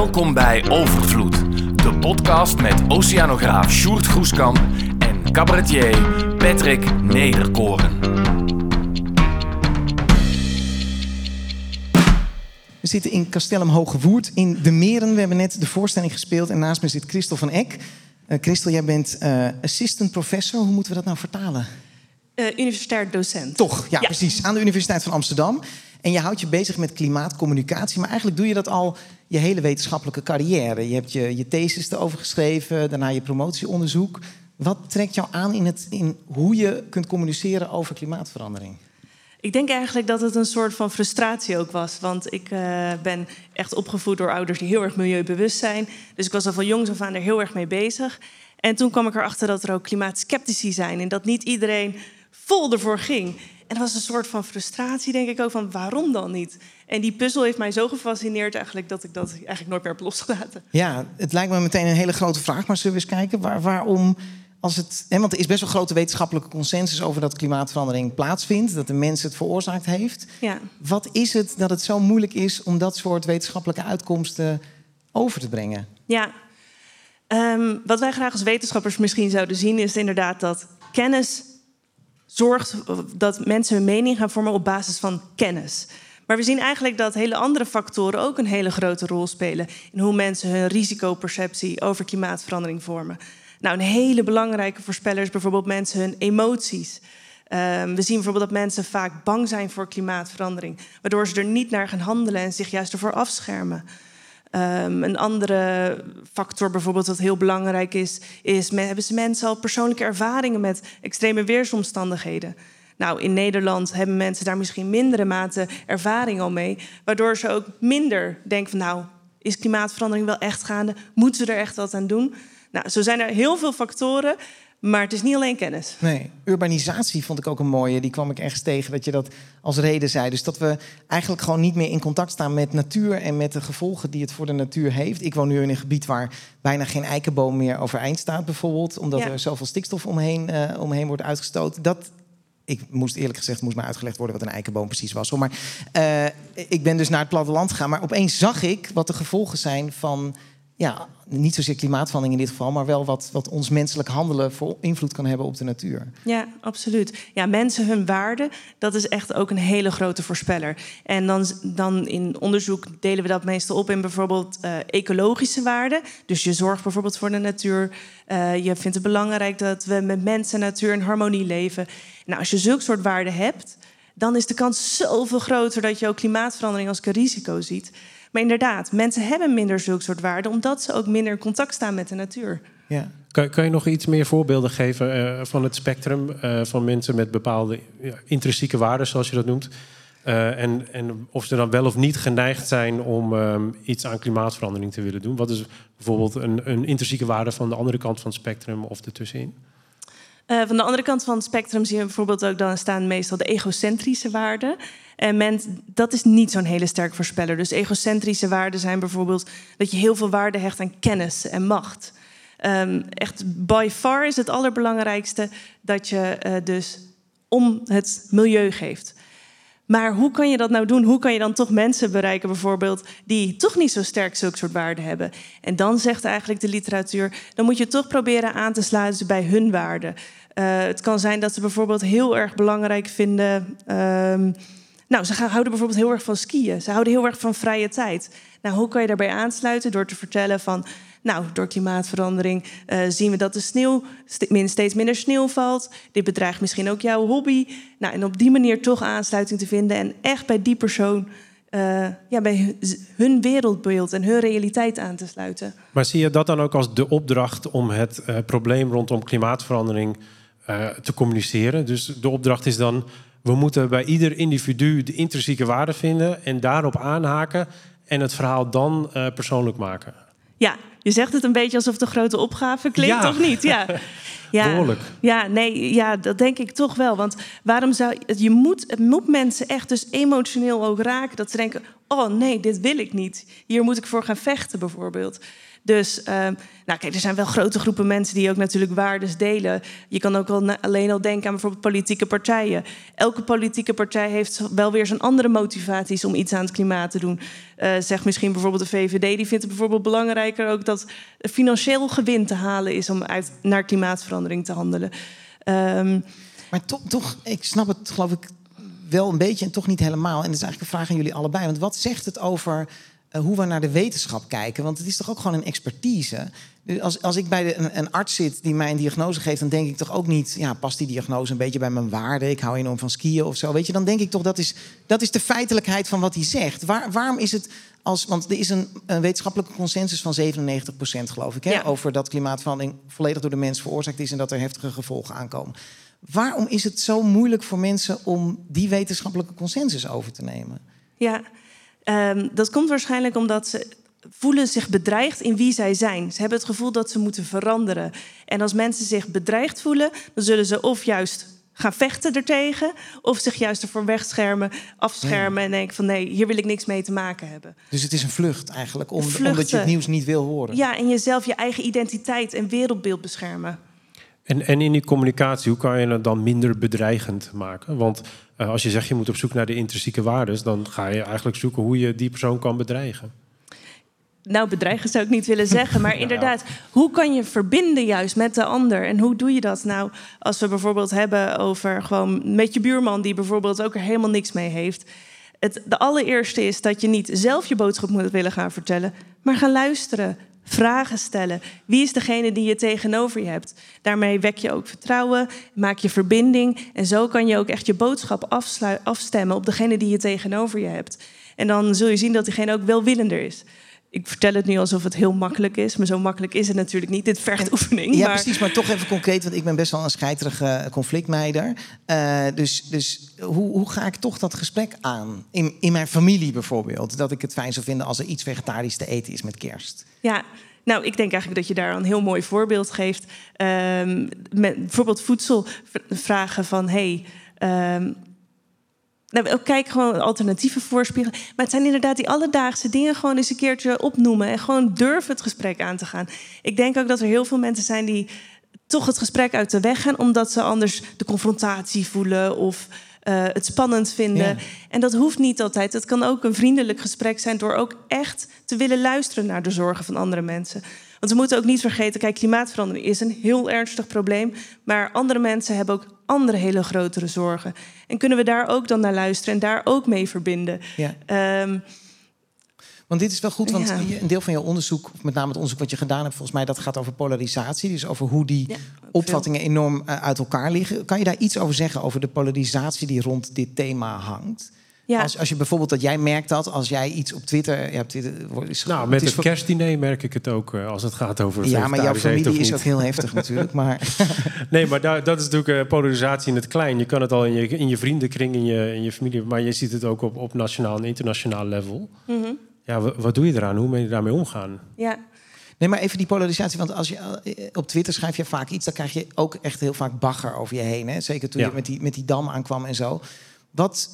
Welkom bij Overvloed, de podcast met oceanograaf Sjoerd Groeskamp en cabaretier Patrick Nederkoren. We zitten in Castellum Hogewoerd in de Meren. We hebben net de voorstelling gespeeld en naast me zit Christel van Eck. Uh, Christel, jij bent uh, assistant professor. Hoe moeten we dat nou vertalen? Uh, universitair docent. Toch, ja, ja, precies. Aan de Universiteit van Amsterdam. En je houdt je bezig met klimaatcommunicatie. Maar eigenlijk doe je dat al je hele wetenschappelijke carrière. Je hebt je, je thesis erover geschreven, daarna je promotieonderzoek. Wat trekt jou aan in, het, in hoe je kunt communiceren over klimaatverandering? Ik denk eigenlijk dat het een soort van frustratie ook was. Want ik uh, ben echt opgevoed door ouders die heel erg milieubewust zijn. Dus ik was al van jongs af aan er heel erg mee bezig. En toen kwam ik erachter dat er ook klimaatskeptici zijn. En dat niet iedereen vol ervoor ging. En dat was een soort van frustratie, denk ik ook, van waarom dan niet? En die puzzel heeft mij zo gefascineerd eigenlijk dat ik dat eigenlijk nooit meer heb losgelaten. Ja, het lijkt me meteen een hele grote vraag, maar zullen we eens kijken waar, waarom als het, hè, want er is best wel grote wetenschappelijke consensus over dat klimaatverandering plaatsvindt, dat de mens het veroorzaakt heeft. Ja. Wat is het dat het zo moeilijk is om dat soort wetenschappelijke uitkomsten over te brengen? Ja, um, wat wij graag als wetenschappers misschien zouden zien, is inderdaad dat kennis zorgt dat mensen hun mening gaan vormen op basis van kennis. Maar we zien eigenlijk dat hele andere factoren ook een hele grote rol spelen in hoe mensen hun risicoperceptie over klimaatverandering vormen. Nou, een hele belangrijke voorspeller is bijvoorbeeld mensen hun emoties. Um, we zien bijvoorbeeld dat mensen vaak bang zijn voor klimaatverandering, waardoor ze er niet naar gaan handelen en zich juist ervoor afschermen. Um, een andere factor bijvoorbeeld wat heel belangrijk is, is hebben ze mensen al persoonlijke ervaringen met extreme weersomstandigheden. Nou, in Nederland hebben mensen daar misschien mindere mate ervaring al mee, waardoor ze ook minder denken van nou, is klimaatverandering wel echt gaande? Moeten we er echt wat aan doen? Nou, zo zijn er heel veel factoren. Maar het is niet alleen kennis. Nee, urbanisatie vond ik ook een mooie. Die kwam ik ergens tegen dat je dat als reden zei. Dus dat we eigenlijk gewoon niet meer in contact staan met natuur en met de gevolgen die het voor de natuur heeft. Ik woon nu in een gebied waar bijna geen eikenboom meer overeind staat, bijvoorbeeld. Omdat er zoveel stikstof omheen, uh, omheen wordt uitgestoten. Dat, ik moest eerlijk gezegd moest mij uitgelegd worden wat een eikenboom precies was. Maar uh, ik ben dus naar het platteland gegaan. Maar opeens zag ik wat de gevolgen zijn van ja, niet zozeer klimaatverandering in dit geval, maar wel wat, wat ons menselijk handelen voor invloed kan hebben op de natuur. Ja, absoluut. Ja, mensen hun waarde, dat is echt ook een hele grote voorspeller. En dan, dan in onderzoek delen we dat meestal op in bijvoorbeeld uh, ecologische waarden. Dus je zorgt bijvoorbeeld voor de natuur. Uh, je vindt het belangrijk dat we met mensen en natuur in harmonie leven. Nou, als je zulke soort waarden hebt, dan is de kans zoveel groter dat je ook klimaatverandering als een risico ziet. Maar inderdaad, mensen hebben minder zulke soort waarden, omdat ze ook minder in contact staan met de natuur. Ja. Kan, kan je nog iets meer voorbeelden geven uh, van het spectrum uh, van mensen met bepaalde ja, intrinsieke waarden, zoals je dat noemt? Uh, en, en, of ze dan wel of niet geneigd zijn om um, iets aan klimaatverandering te willen doen. Wat is bijvoorbeeld een, een intrinsieke waarde van de andere kant van het spectrum of ertussenin? Uh, van de andere kant van het spectrum zien we bijvoorbeeld ook dan staan meestal de egocentrische waarden. En men, dat is niet zo'n hele sterke voorspeller. Dus egocentrische waarden zijn bijvoorbeeld dat je heel veel waarde hecht aan kennis en macht. Um, echt by far is het allerbelangrijkste dat je uh, dus om het milieu geeft. Maar hoe kan je dat nou doen? Hoe kan je dan toch mensen bereiken, bijvoorbeeld, die toch niet zo sterk zulke soort waarden hebben? En dan zegt eigenlijk de literatuur, dan moet je toch proberen aan te sluiten bij hun waarden. Uh, het kan zijn dat ze bijvoorbeeld heel erg belangrijk vinden. Um, nou, ze houden bijvoorbeeld heel erg van skiën. Ze houden heel erg van vrije tijd. Nou, hoe kan je daarbij aansluiten? Door te vertellen van, nou, door klimaatverandering uh, zien we dat de sneeuw steeds minder sneeuw valt. Dit bedreigt misschien ook jouw hobby. Nou, en op die manier toch aansluiting te vinden en echt bij die persoon, uh, ja, bij hun wereldbeeld en hun realiteit aan te sluiten. Maar zie je dat dan ook als de opdracht om het probleem rondom klimaatverandering te communiceren? Dus de opdracht is dan we moeten bij ieder individu de intrinsieke waarde vinden en daarop aanhaken en het verhaal dan uh, persoonlijk maken. Ja, je zegt het een beetje alsof een grote opgave klinkt, ja. toch niet? Ja. Ja, Behoorlijk. Ja, nee, ja, dat denk ik toch wel. Want waarom zou je moet, het moet mensen echt dus emotioneel ook raken dat ze denken: oh nee, dit wil ik niet. Hier moet ik voor gaan vechten, bijvoorbeeld. Dus ehm, nou, kijk, er zijn wel grote groepen mensen die ook natuurlijk waardes delen. Je kan ook al alleen al denken aan bijvoorbeeld politieke partijen. Elke politieke partij heeft wel weer zijn andere motivaties om iets aan het klimaat te doen. Uh, zeg misschien bijvoorbeeld de VVD, die vindt het bijvoorbeeld belangrijker ook dat financieel gewin te halen is om uit, naar klimaatverandering te handelen. Um, maar toch, toch, ik snap het geloof ik wel een beetje en toch niet helemaal. En dat is eigenlijk een vraag aan jullie allebei. Want wat zegt het over hoe we naar de wetenschap kijken? Want het is toch ook gewoon een expertise. Dus als, als ik bij de, een, een, arts zit die mij een diagnose geeft, dan denk ik toch ook niet, ja, past die diagnose een beetje bij mijn waarde? Ik hou enorm van skiën of zo. Weet je, dan denk ik toch dat is, dat is de feitelijkheid van wat hij zegt. Waar, waarom is het als, want er is een, een wetenschappelijke consensus van 97% geloof ik, hè, ja. over dat klimaatverandering volledig door de mens veroorzaakt is en dat er heftige gevolgen aankomen. Waarom is het zo moeilijk voor mensen om die wetenschappelijke consensus over te nemen? Ja, um, dat komt waarschijnlijk omdat ze voelen zich bedreigd in wie zij zijn. Ze hebben het gevoel dat ze moeten veranderen. En als mensen zich bedreigd voelen, dan zullen ze of juist gaan vechten ertegen, of zich juist ervoor wegschermen, afschermen en denken van nee, hier wil ik niks mee te maken hebben. Dus het is een vlucht eigenlijk, om, omdat je het nieuws niet wil horen. Ja, en jezelf, je eigen identiteit en wereldbeeld beschermen. En, en in die communicatie, hoe kan je het dan minder bedreigend maken? Want uh, als je zegt je moet op zoek naar de intrinsieke waarden, dan ga je eigenlijk zoeken hoe je die persoon kan bedreigen. Nou, bedreigen zou ik niet willen zeggen, maar inderdaad, hoe kan je verbinden juist met de ander? En hoe doe je dat nou als we bijvoorbeeld hebben over gewoon met je buurman die bijvoorbeeld ook er helemaal niks mee heeft? Het, de allereerste is dat je niet zelf je boodschap moet willen gaan vertellen, maar gaan luisteren. Vragen stellen. Wie is degene die je tegenover je hebt? Daarmee wek je ook vertrouwen, maak je verbinding. En zo kan je ook echt je boodschap afstemmen op degene die je tegenover je hebt. En dan zul je zien dat diegene ook welwillender is ik vertel het nu alsof het heel makkelijk is, maar zo makkelijk is het natuurlijk niet. Dit vergt oefening. Ja, precies, maar toch even concreet, want ik ben best wel een scheiterige conflictmeider. Uh, dus dus hoe, hoe ga ik toch dat gesprek aan? In, in mijn familie bijvoorbeeld, dat ik het fijn zou vinden als er iets vegetarisch te eten is met kerst. Ja, nou, ik denk eigenlijk dat je daar een heel mooi voorbeeld geeft. Um, met bijvoorbeeld voedsel vragen van... hey, um, nou, kijk gewoon alternatieven voorspiegelen. Maar het zijn inderdaad die alledaagse dingen gewoon eens een keertje opnoemen. En gewoon durven het gesprek aan te gaan. Ik denk ook dat er heel veel mensen zijn die toch het gesprek uit de weg gaan. Omdat ze anders de confrontatie voelen of uh, het spannend vinden. En dat hoeft niet altijd. Het kan ook een vriendelijk gesprek zijn door ook echt te willen luisteren naar de zorgen van andere mensen. Want we moeten ook niet vergeten, kijk, klimaatverandering is een heel ernstig probleem. Maar andere mensen hebben ook andere hele grotere zorgen. En kunnen we daar ook dan naar luisteren en daar ook mee verbinden? Ja. Um, want dit is wel goed, want een deel van je onderzoek, met name het onderzoek wat je gedaan hebt, volgens mij dat gaat over polarisatie. Dus over hoe die opvattingen enorm uh, uit elkaar liggen. Kan je daar iets over zeggen, over de polarisatie die rond dit thema hangt? Ja. Als, als je bijvoorbeeld dat jij merkt dat als jij iets op Twitter. Ja, Twitter is, nou, met het, kerstdiner merk ik het ook uh, als het gaat over. Ja, maar jouw familie is ook heel heftig natuurlijk. Maar nee, maar daar, dat is natuurlijk uh, polarisatie in het klein. Je kan het al in je, in je vriendenkring, in je, in je familie, maar je ziet het ook op, op nationaal en internationaal level. Mm -hmm. Ja, wat doe je eraan? Hoe moet je daarmee omgaan? Ja. Nee, maar even die polarisatie. Want als je eh, op Twitter schrijf je vaak iets, dan krijg je ook echt heel vaak bagger over je heen. Hè? Zeker toen je met die, met die dam aankwam en zo. Wat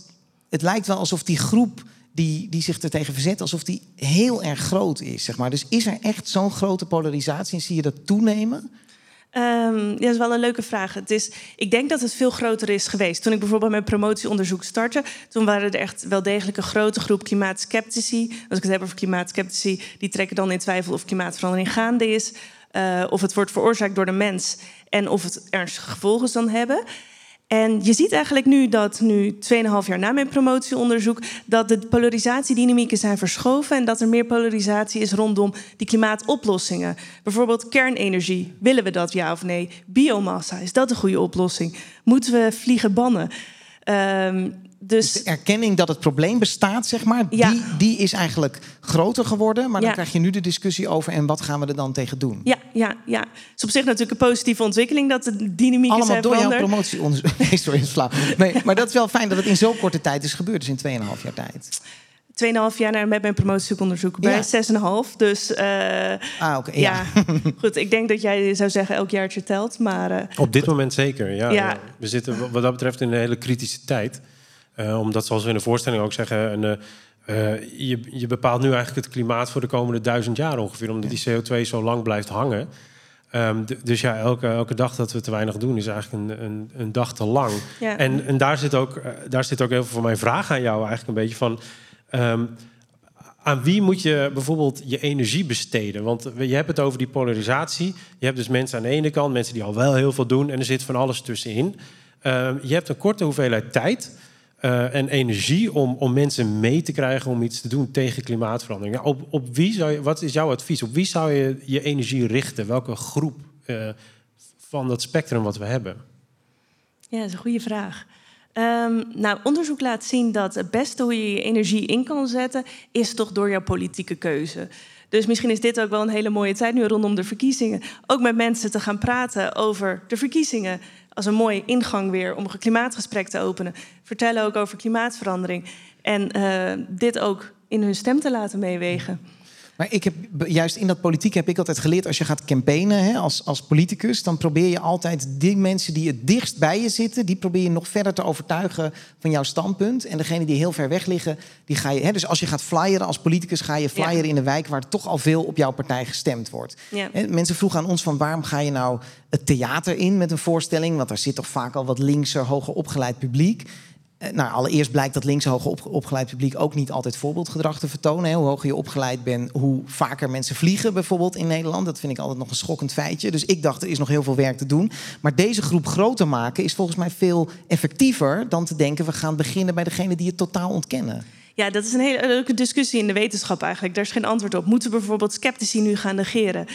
het lijkt wel alsof die groep die, die zich er tegen verzet, alsof die heel erg groot is. Zeg maar. Dus is er echt zo'n grote polarisatie en zie je dat toenemen? Um, ja, dat is wel een leuke vraag. Het is, ik denk dat het veel groter is geweest. Toen ik bijvoorbeeld mijn promotieonderzoek startte, toen waren er echt wel degelijk een grote groep klimaatskeptici. Als ik het heb over klimaatskeptici, die trekken dan in twijfel of klimaatverandering gaande is, uh, of het wordt veroorzaakt door de mens en of het ernstige gevolgen zal hebben. En je ziet eigenlijk nu dat, nu 2,5 jaar na mijn promotieonderzoek, dat de polarisatiedynamieken zijn verschoven en dat er meer polarisatie is rondom die klimaatoplossingen. Bijvoorbeeld kernenergie, willen we dat ja of nee? Biomassa, is dat een goede oplossing? Moeten we vliegen bannen? Um, dus, de erkenning dat het probleem bestaat, zeg maar, die, die is eigenlijk groter geworden. Maar dan krijg je nu de discussie over en wat gaan we er dan tegen doen? Ja, ja, ja. Het is op zich natuurlijk een positieve ontwikkeling dat de dynamiek Allemaal is door jouw promotieonderzoek. nee, maar dat is wel fijn dat het in zo'n korte tijd is gebeurd, dus in 2,5 jaar tijd. 2,5 jaar met mijn promotieonderzoek bij ja. 6,5. Dus uh, ah, oké. ja. goed. Ik denk dat jij zou zeggen elk jaartje telt. Maar, uh, Op dit moment zeker, ja, ja. We zitten wat dat betreft in een hele kritische tijd. Uh, omdat, zoals we in de voorstelling ook zeggen, een, eh, je, je bepaalt nu eigenlijk het klimaat voor de komende duizend jaar ongeveer, omdat die CO2 zo lang blijft hangen. Ehm, dus ja, elke, elke dag dat we te weinig doen is eigenlijk een, een, een dag te lang. Ja. En, en daar, zit ook, eh, daar zit ook heel veel van mijn vraag aan jou eigenlijk een beetje van... ehm, aan wie moet je bijvoorbeeld je energie besteden? Want je hebt het over die polarisatie. Je hebt dus mensen aan de ene kant, mensen die al wel heel veel doen... en er zit van alles tussenin. Ehm, je hebt een korte hoeveelheid tijd eh, en energie om, om mensen mee te krijgen... om iets te doen tegen klimaatverandering. Nou, op, op wie zou je, wat is jouw advies? Op wie zou je je energie richten? Welke groep eh, van dat spectrum wat we hebben? Ja, dat is een goede vraag. Ehm, nou, onderzoek laat zien dat het beste hoe je je energie in kan zetten, is toch door jouw politieke keuze. Dus misschien is dit ook wel een hele mooie tijd nu rondom de verkiezingen. Ook met mensen te gaan praten over de verkiezingen. Als een mooie ingang weer om een klimaatgesprek te openen. Vertellen ook over klimaatverandering. En eh, dit ook in hun stem te laten meewegen. Maar ik heb juist in dat politiek heb ik altijd geleerd... als je gaat campaignen hè, als, als politicus... dan probeer je altijd die mensen die het dichtst bij je zitten... die probeer je nog verder te overtuigen van jouw standpunt. En degene die heel ver weg liggen, die ga je... Hè, dus als je gaat flyeren als politicus... ga je flyeren in een wijk waar toch al veel op jouw partij gestemd wordt. Ja. Hè, mensen vroegen aan ons van waarom ga je nou het theater in met een voorstelling? Want daar zit toch vaak al wat linkser, hoger opgeleid publiek. Eh, Nou, allereerst blijkt dat links op, opgeleid publiek ook niet altijd voorbeeldgedrag te vertonen. Hoe hoger je opgeleid bent, hoe vaker mensen vliegen bijvoorbeeld in Nederland. Dat vind ik altijd nog een schokkend feitje. Dus ik dacht, er is nog heel veel werk te doen. Maar deze groep groter maken is volgens mij veel effectiever dan te denken... we gaan beginnen bij degene die het totaal ontkennen. Ja, dat is een hele leuke discussie in de wetenschap eigenlijk. Daar is geen antwoord op. Moeten we bijvoorbeeld sceptici nu gaan negeren?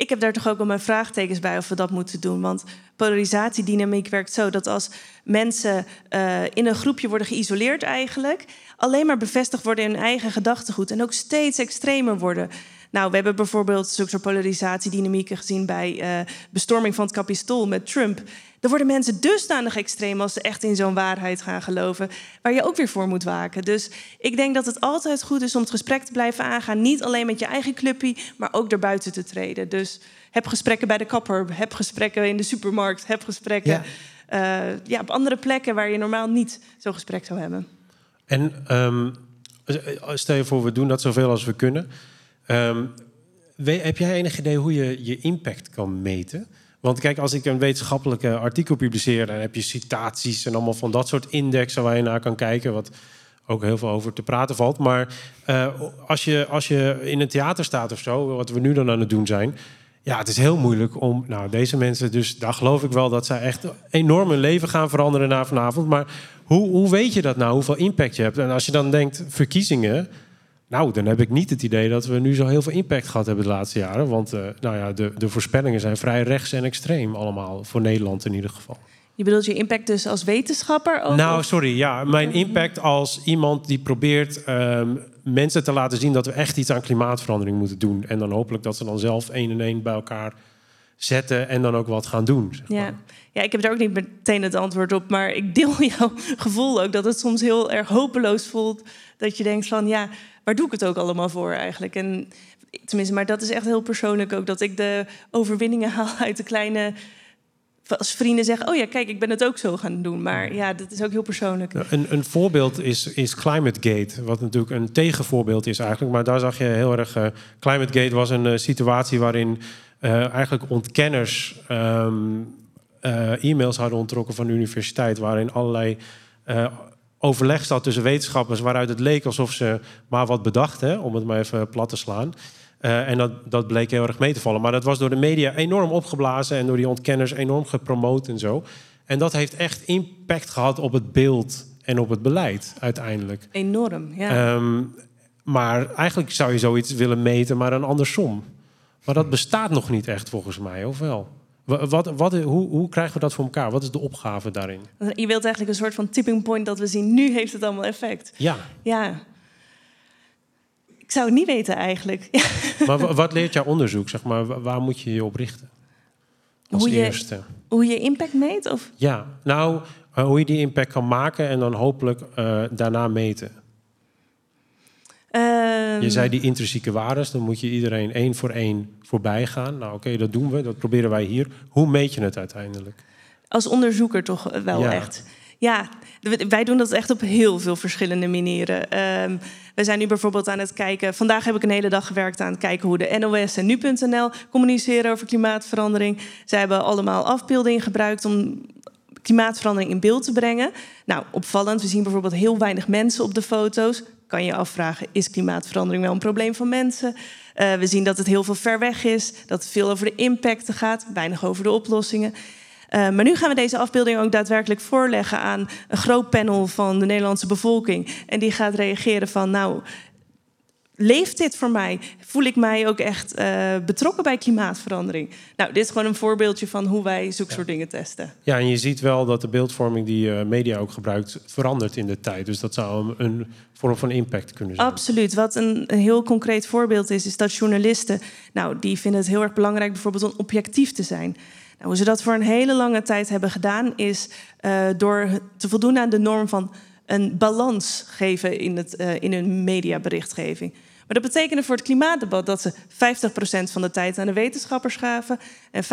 Ik heb daar toch ook wel mijn vraagtekens bij of we dat moeten doen. Want polarisatiedynamiek werkt zo dat als mensen eh, in een groepje worden geïsoleerd eigenlijk... alleen maar bevestigd worden in hun eigen gedachtegoed... en ook steeds extremer worden... Nou, we hebben bijvoorbeeld zulke soort polarisatiedynamieken gezien bij eh, bestorming van het Capitool met Trump. Er worden mensen dusdanig extreem als ze echt in zo'n waarheid gaan geloven, waar je ook weer voor moet waken. Dus ik denk dat het altijd goed is om het gesprek te blijven aangaan. Niet alleen met je eigen clubje, maar ook erbuiten te treden. Dus heb gesprekken bij de kapper, heb gesprekken in de supermarkt, heb gesprekken Ja. ja. ja, op andere plekken waar je normaal niet zo'n gesprek zou hebben. En ehm, stel je voor, we doen dat zoveel als we kunnen. Ehm, heb jij enig idee hoe je je impact kan meten? Want kijk, als ik een wetenschappelijke artikel publiceer... dan heb je citaties en allemaal van dat soort indexen... waar je naar kan kijken, wat ook heel veel over te praten valt. Maar eh, als, je, als je in een theater staat of zo, wat we nu dan aan het doen zijn... Ja, het is heel moeilijk om. Nou, deze mensen, dus daar geloof ik wel dat zij echt enorm hun leven gaan veranderen na vanavond. Maar hoe, hoe weet je dat nou? Hoeveel impact je hebt? En als je dan denkt, verkiezingen. Nou, dan heb ik niet het idee dat we nu zo heel veel impact gehad hebben de laatste jaren. Want eh, nou ja, de, de voorspellingen zijn vrij rechts en extreem allemaal. Voor Nederland in ieder geval. Je bedoelt je impact dus als wetenschapper? Nou, of- sorry. Ja, mijn impact als iemand die probeert ehm, mensen te laten zien dat we echt iets aan klimaatverandering moeten doen. En dan hopelijk dat ze dan zelf één en één bij elkaar zetten en dan ook wat gaan doen. Zeg Ja. ja, ik heb daar ook niet meteen het antwoord op. Maar ik deel jouw gevoel ook dat het soms heel erg hopeloos voelt. Dat je denkt van ja, waar doe ik het ook allemaal voor eigenlijk? En tenminste, maar dat is echt heel persoonlijk ook. Dat ik de overwinningen haal uit de kleine. Als vrienden zeggen, oh ja, kijk, ik ben het ook zo gaan doen. Maar ja, dat is ook heel persoonlijk. Een, een voorbeeld is, is ClimateGate, wat natuurlijk een tegenvoorbeeld is eigenlijk. Maar daar zag je heel erg... eh, ClimateGate was een eh, situatie waarin eh, eigenlijk ontkenners ehm, eh, e-mails hadden onttrokken van de universiteit... waarin allerlei overleg zat tussen wetenschappers... waaruit het leek alsof ze maar wat bedachten, om het maar even plat te slaan... Eh, en dat, dat bleek heel erg mee te vallen. Maar dat was door de media enorm opgeblazen en door die ontkenners enorm gepromoot en zo. En dat heeft echt impact gehad op het beeld en op het beleid uiteindelijk. Enorm, ja. Ehm, maar eigenlijk zou je zoiets willen meten, maar dan andersom. Maar dat bestaat nog niet echt volgens mij, of wel? Wa- Wat, wat, hoe, hoe krijgen we dat voor elkaar? Wat is de opgave daarin? Je wilt eigenlijk een soort van tipping point dat we zien... nu heeft het allemaal effect. Ja, Ja. Ik zou het niet weten eigenlijk. Maar wa- wat leert jouw onderzoek? Zeg maar, Wa- waar moet je je op richten? Als Hoe je- eerste. Hoe je impact meet? Of? Ja, nou, eh, hoe je die impact kan maken en dan hopelijk eh, daarna meten. Ehm, Je zei die intrinsieke waardes, dan moet je iedereen één voor één voorbij gaan. Nou, oké, dat doen we, dat proberen wij hier. Hoe meet je het uiteindelijk? Als onderzoeker toch wel Ja. echt. Ja, wij doen dat echt op heel veel verschillende manieren. Ehm, we We zijn nu bijvoorbeeld aan het kijken. Vandaag heb ik een hele dag gewerkt aan het kijken hoe de NOS en nu.nl communiceren over klimaatverandering. Zij hebben allemaal afbeeldingen gebruikt om klimaatverandering in beeld te brengen. Nou, opvallend. We zien bijvoorbeeld heel weinig mensen op de foto's. Kan je afvragen: is klimaatverandering wel een probleem van mensen? Uh, we zien dat het heel veel ver weg is, dat het veel over de impacten gaat, weinig over de oplossingen. Uh, maar nu gaan we deze afbeelding ook daadwerkelijk voorleggen aan een groot panel van de Nederlandse bevolking. En die gaat reageren van, nou, leeft dit voor mij? Voel ik mij ook echt uh, betrokken bij klimaatverandering? Nou, dit is gewoon een voorbeeldje van hoe wij zulke soort dingen testen. Ja, en je ziet wel dat de beeldvorming die uh, media ook gebruikt verandert in de tijd. Dus dat zou een vorm van impact kunnen zijn. Absoluut. Wat een, een, heel concreet voorbeeld is, is dat journalisten, nou, die vinden het heel erg belangrijk bijvoorbeeld om objectief te zijn. Nou, hoe ze dat voor een hele lange tijd hebben gedaan, is uh, door te voldoen aan de norm van een balans geven in, het, in hun mediaberichtgeving. Maar dat betekende voor het klimaatdebat dat ze 50% van de tijd aan de wetenschappers gaven en 50%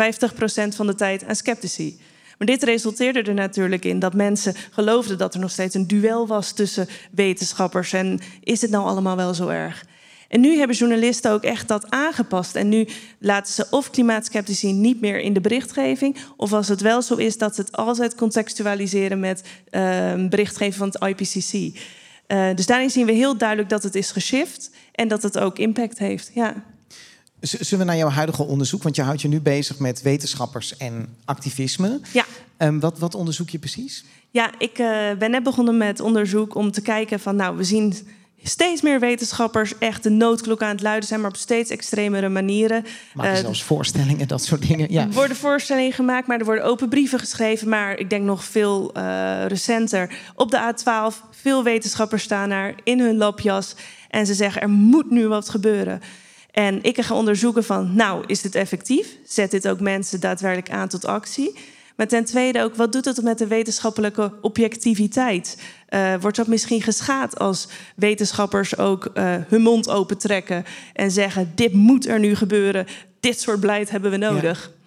van de tijd aan sceptici. Maar dit resulteerde er natuurlijk in dat mensen geloofden dat er nog steeds een duel was tussen wetenschappers. En is het nou allemaal wel zo erg? En nu hebben journalisten ook echt dat aangepast. En nu laten ze of klimaatskeptici niet meer in de berichtgeving. Of als het wel zo is, dat ze het altijd contextualiseren met uh, berichtgeving van het IPCC. Uh, dus daarin zien we heel duidelijk dat het is geshift en dat het ook impact heeft. Ja. Zullen we naar jouw huidige onderzoek? Want je houdt je nu bezig met wetenschappers en activisme. Ja. Um, wat, wat onderzoek je precies? Ja, ik uh, ben net begonnen met onderzoek om te kijken van... nou, we zien steeds meer wetenschappers echt de noodklok aan het luiden zijn, maar op steeds extremere manieren. Maken uh, zelfs voorstellingen, dat soort dingen. Ja. Er worden voorstellingen gemaakt, maar er worden open brieven geschreven. Maar ik denk nog veel uh, recenter. Op de A12, veel wetenschappers staan daar in hun labjas. En ze zeggen, er moet nu wat gebeuren. En ik ga onderzoeken van, nou, is dit effectief? Zet dit ook mensen daadwerkelijk aan tot actie? Maar ten tweede ook, wat doet het met de wetenschappelijke objectiviteit? Uh, wordt dat misschien geschaad als wetenschappers ook uh, hun mond opentrekken en zeggen: dit moet er nu gebeuren, dit soort beleid hebben we nodig? Ja.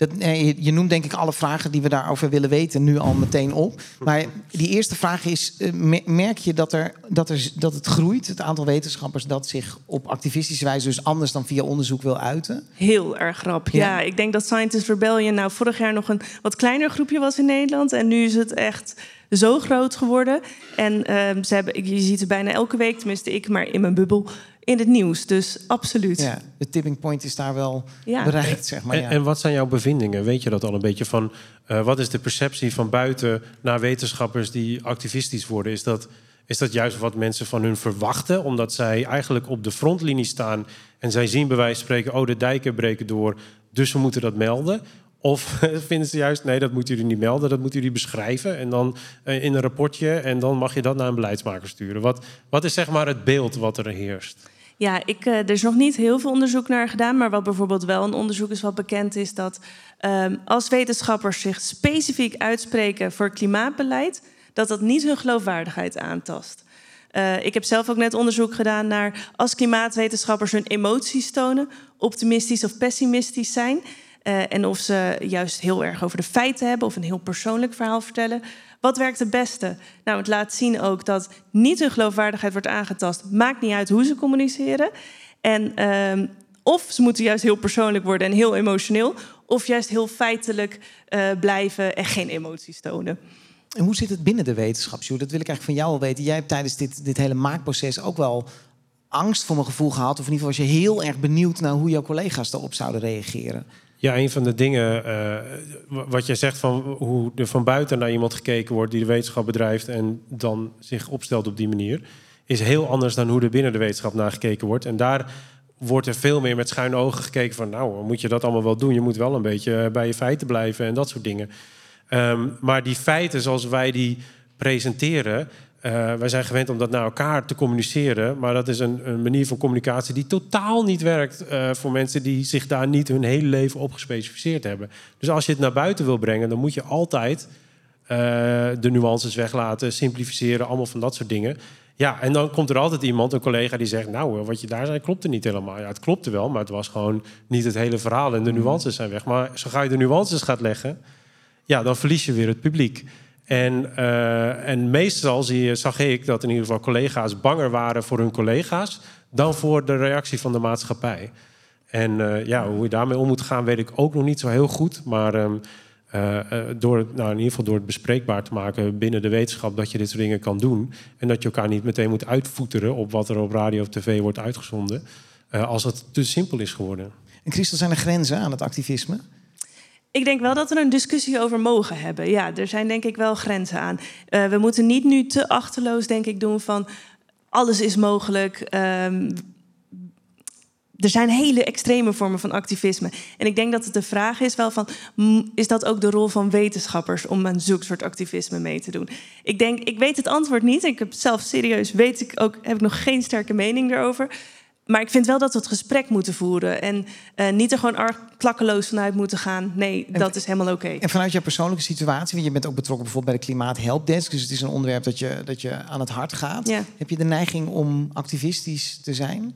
Dat, je noemt denk ik alle vragen die we daarover willen weten nu al meteen op. Maar die eerste vraag is: eh, merk je dat, er, dat, er, dat het groeit, het aantal wetenschappers dat zich op activistische wijze, dus anders dan via onderzoek wil uiten? Heel erg grap. Ja, ja ik denk dat Scientist Rebellion nou vorig jaar nog een wat kleiner groepje was in Nederland. En nu is het echt zo groot geworden. En uh, ze hebben, je ziet het bijna elke week, tenminste ik, maar in mijn bubbel, in het nieuws. Dus absoluut. Ja, de tipping point is daar wel ja. bereikt, zeg maar. En, ja. en, wat zijn jouw bevindingen? Weet je dat al een beetje van... Uh, wat is de perceptie van buiten naar wetenschappers die activistisch worden? Is dat, is dat juist wat mensen van hun verwachten? Omdat zij eigenlijk op de frontlinie staan... en zij zien bij wijze van spreken... oh, de dijken breken door, dus we moeten dat melden... Of vinden ze juist, nee, dat moeten jullie niet melden, dat moeten jullie beschrijven en dan uh, in een rapportje en dan mag je dat naar een beleidsmaker sturen. Wat, wat is zeg maar het beeld wat er heerst? Ja, ik, uh, er is nog niet heel veel onderzoek naar gedaan, maar wat bijvoorbeeld wel een onderzoek is wat bekend is dat um, als wetenschappers zich specifiek uitspreken voor klimaatbeleid, dat dat niet hun geloofwaardigheid aantast. Uh, ik heb zelf ook net onderzoek gedaan naar als klimaatwetenschappers hun emoties tonen, optimistisch of pessimistisch zijn. Uh, en of ze juist heel erg over de feiten hebben of een heel persoonlijk verhaal vertellen. Wat werkt het beste? Nou, het laat zien ook dat niet hun geloofwaardigheid wordt aangetast. Maakt niet uit hoe ze communiceren. En uh, of ze moeten juist heel persoonlijk worden en heel emotioneel, of juist heel feitelijk uh, blijven en geen emoties tonen. En hoe zit het binnen de wetenschap, Sjoerd? Dat wil ik eigenlijk van jou al weten. Jij hebt tijdens dit, dit hele maakproces ook wel angst voor mijn gevoel gehad. Of in ieder geval was je heel erg benieuwd naar hoe jouw collega's daarop zouden reageren. Ja, een van de dingen uh, wat jij zegt van hoe er van buiten naar iemand gekeken wordt die de wetenschap bedrijft en dan zich opstelt op die manier, is heel anders dan hoe er binnen de wetenschap naar gekeken wordt. En daar wordt er veel meer met schuine ogen gekeken van nou, moet je dat allemaal wel doen? Je moet wel een beetje bij je feiten blijven en dat soort dingen. Um, maar die feiten zoals wij die presenteren, uh, wij zijn gewend om dat naar elkaar te communiceren, maar dat is een, een manier van communicatie die totaal niet werkt uh, voor mensen die zich daar niet hun hele leven op gespecificeerd hebben. Dus als je het naar buiten wil brengen, dan moet je altijd uh, de nuances weglaten, simplificeren, allemaal van dat soort dingen. Ja, en dan komt er altijd iemand, een collega, die zegt: Nou, wat je daar zei, klopte niet helemaal. Ja, het klopte wel, maar het was gewoon niet het hele verhaal en de nuances zijn weg. Maar zo ga je de nuances gaat leggen, ja, dan verlies je weer het publiek. En, uh, en meestal zie je, zag ik dat in ieder geval collega's banger waren voor hun collega's dan voor de reactie van de maatschappij. En uh, ja, hoe je daarmee om moet gaan, weet ik ook nog niet zo heel goed. Maar um, uh, door, nou, in ieder geval door het bespreekbaar te maken binnen de wetenschap dat je dit soort dingen kan doen. En dat je elkaar niet meteen moet uitvoeteren op wat er op radio of tv wordt uitgezonden. als het te simpel is geworden. En Christel, zijn er grenzen aan het activisme? Ik denk wel dat we een discussie over mogen hebben. Ja, er zijn denk ik wel grenzen aan. Uh, we moeten niet nu te achterloos, denk ik, doen van alles is mogelijk. Um, er zijn hele extreme vormen van activisme. En ik denk dat het de vraag is wel van... is dat ook de rol van wetenschappers om aan zulk soort activisme mee te doen? Ik denk, ik weet het antwoord niet. Ik heb zelf serieus, weet ik ook, heb ik nog geen sterke mening erover. Maar ik vind wel dat we het gesprek moeten voeren. En uh, niet er gewoon arg klakkeloos vanuit moeten gaan. Nee, dat is helemaal oké. Okay. En vanuit jouw persoonlijke situatie, want je bent ook betrokken bijvoorbeeld bij de Klimaat Helpdesk. Dus het is een onderwerp dat je, dat je aan het hart gaat. Ja. Heb je de neiging om activistisch te zijn?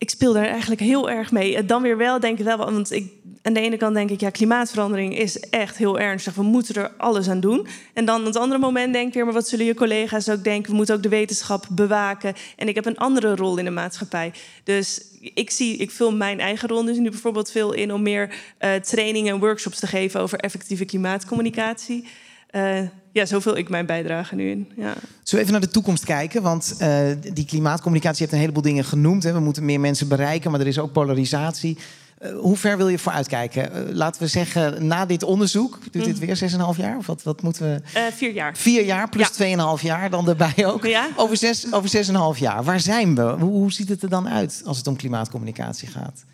Ik speel daar eigenlijk heel erg mee. Dan weer wel, denk ik wel, want ik, aan de ene kant denk ik, ja, klimaatverandering is echt heel ernstig. We moeten er alles aan doen. En dan op het andere moment denk ik weer, maar wat zullen je collega's ook denken? We moeten ook de wetenschap bewaken. En ik heb een andere rol in de maatschappij. Dus ik zie, ik vul mijn eigen rol dus nu bijvoorbeeld veel in om meer uh, trainingen en workshops te geven over effectieve klimaatcommunicatie. Uh, ja, zoveel ik mijn bijdrage nu in. Ja. Zullen we even naar de toekomst kijken? Want uh, die klimaatcommunicatie heeft een heleboel dingen genoemd. Hè. We moeten meer mensen bereiken, maar er is ook polarisatie. Uh, hoe ver wil je vooruitkijken? Uh, laten we zeggen, na dit onderzoek, duurt dit weer 6,5 jaar? Of wat, wat moeten we... vier jaar. Vier jaar plus ja. 2,5 jaar dan erbij ook. Ja? Over, zes, over 6,5 jaar. Waar zijn we? Hoe, hoe ziet het er dan uit als het om klimaatcommunicatie gaat?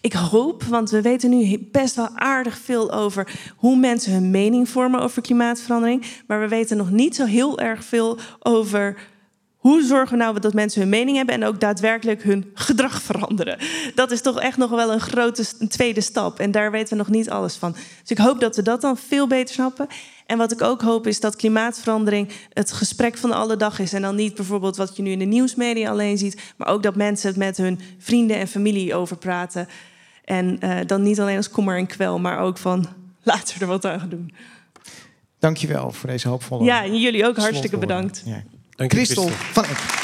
Ik hoop, want we weten nu best wel aardig veel over hoe mensen hun mening vormen over klimaatverandering. Maar we weten nog niet zo heel erg veel over hoe zorgen we nou dat mensen hun mening hebben en ook daadwerkelijk hun gedrag veranderen? Dat is toch echt nog wel een grote een tweede stap. En daar weten we nog niet alles van. Dus ik hoop dat we dat dan veel beter snappen. En wat ik ook hoop is dat klimaatverandering het gesprek van alle dag is. En dan niet bijvoorbeeld wat je nu in de nieuwsmedia alleen ziet, maar ook dat mensen het met hun vrienden en familie over praten. En uh, dan niet alleen als kommer en kwel, maar ook van laten we er wat aan gaan doen. Dankjewel voor deze hoopvolle. Ja, en jullie ook hartstikke bedankt. Ja. Christel van Eck.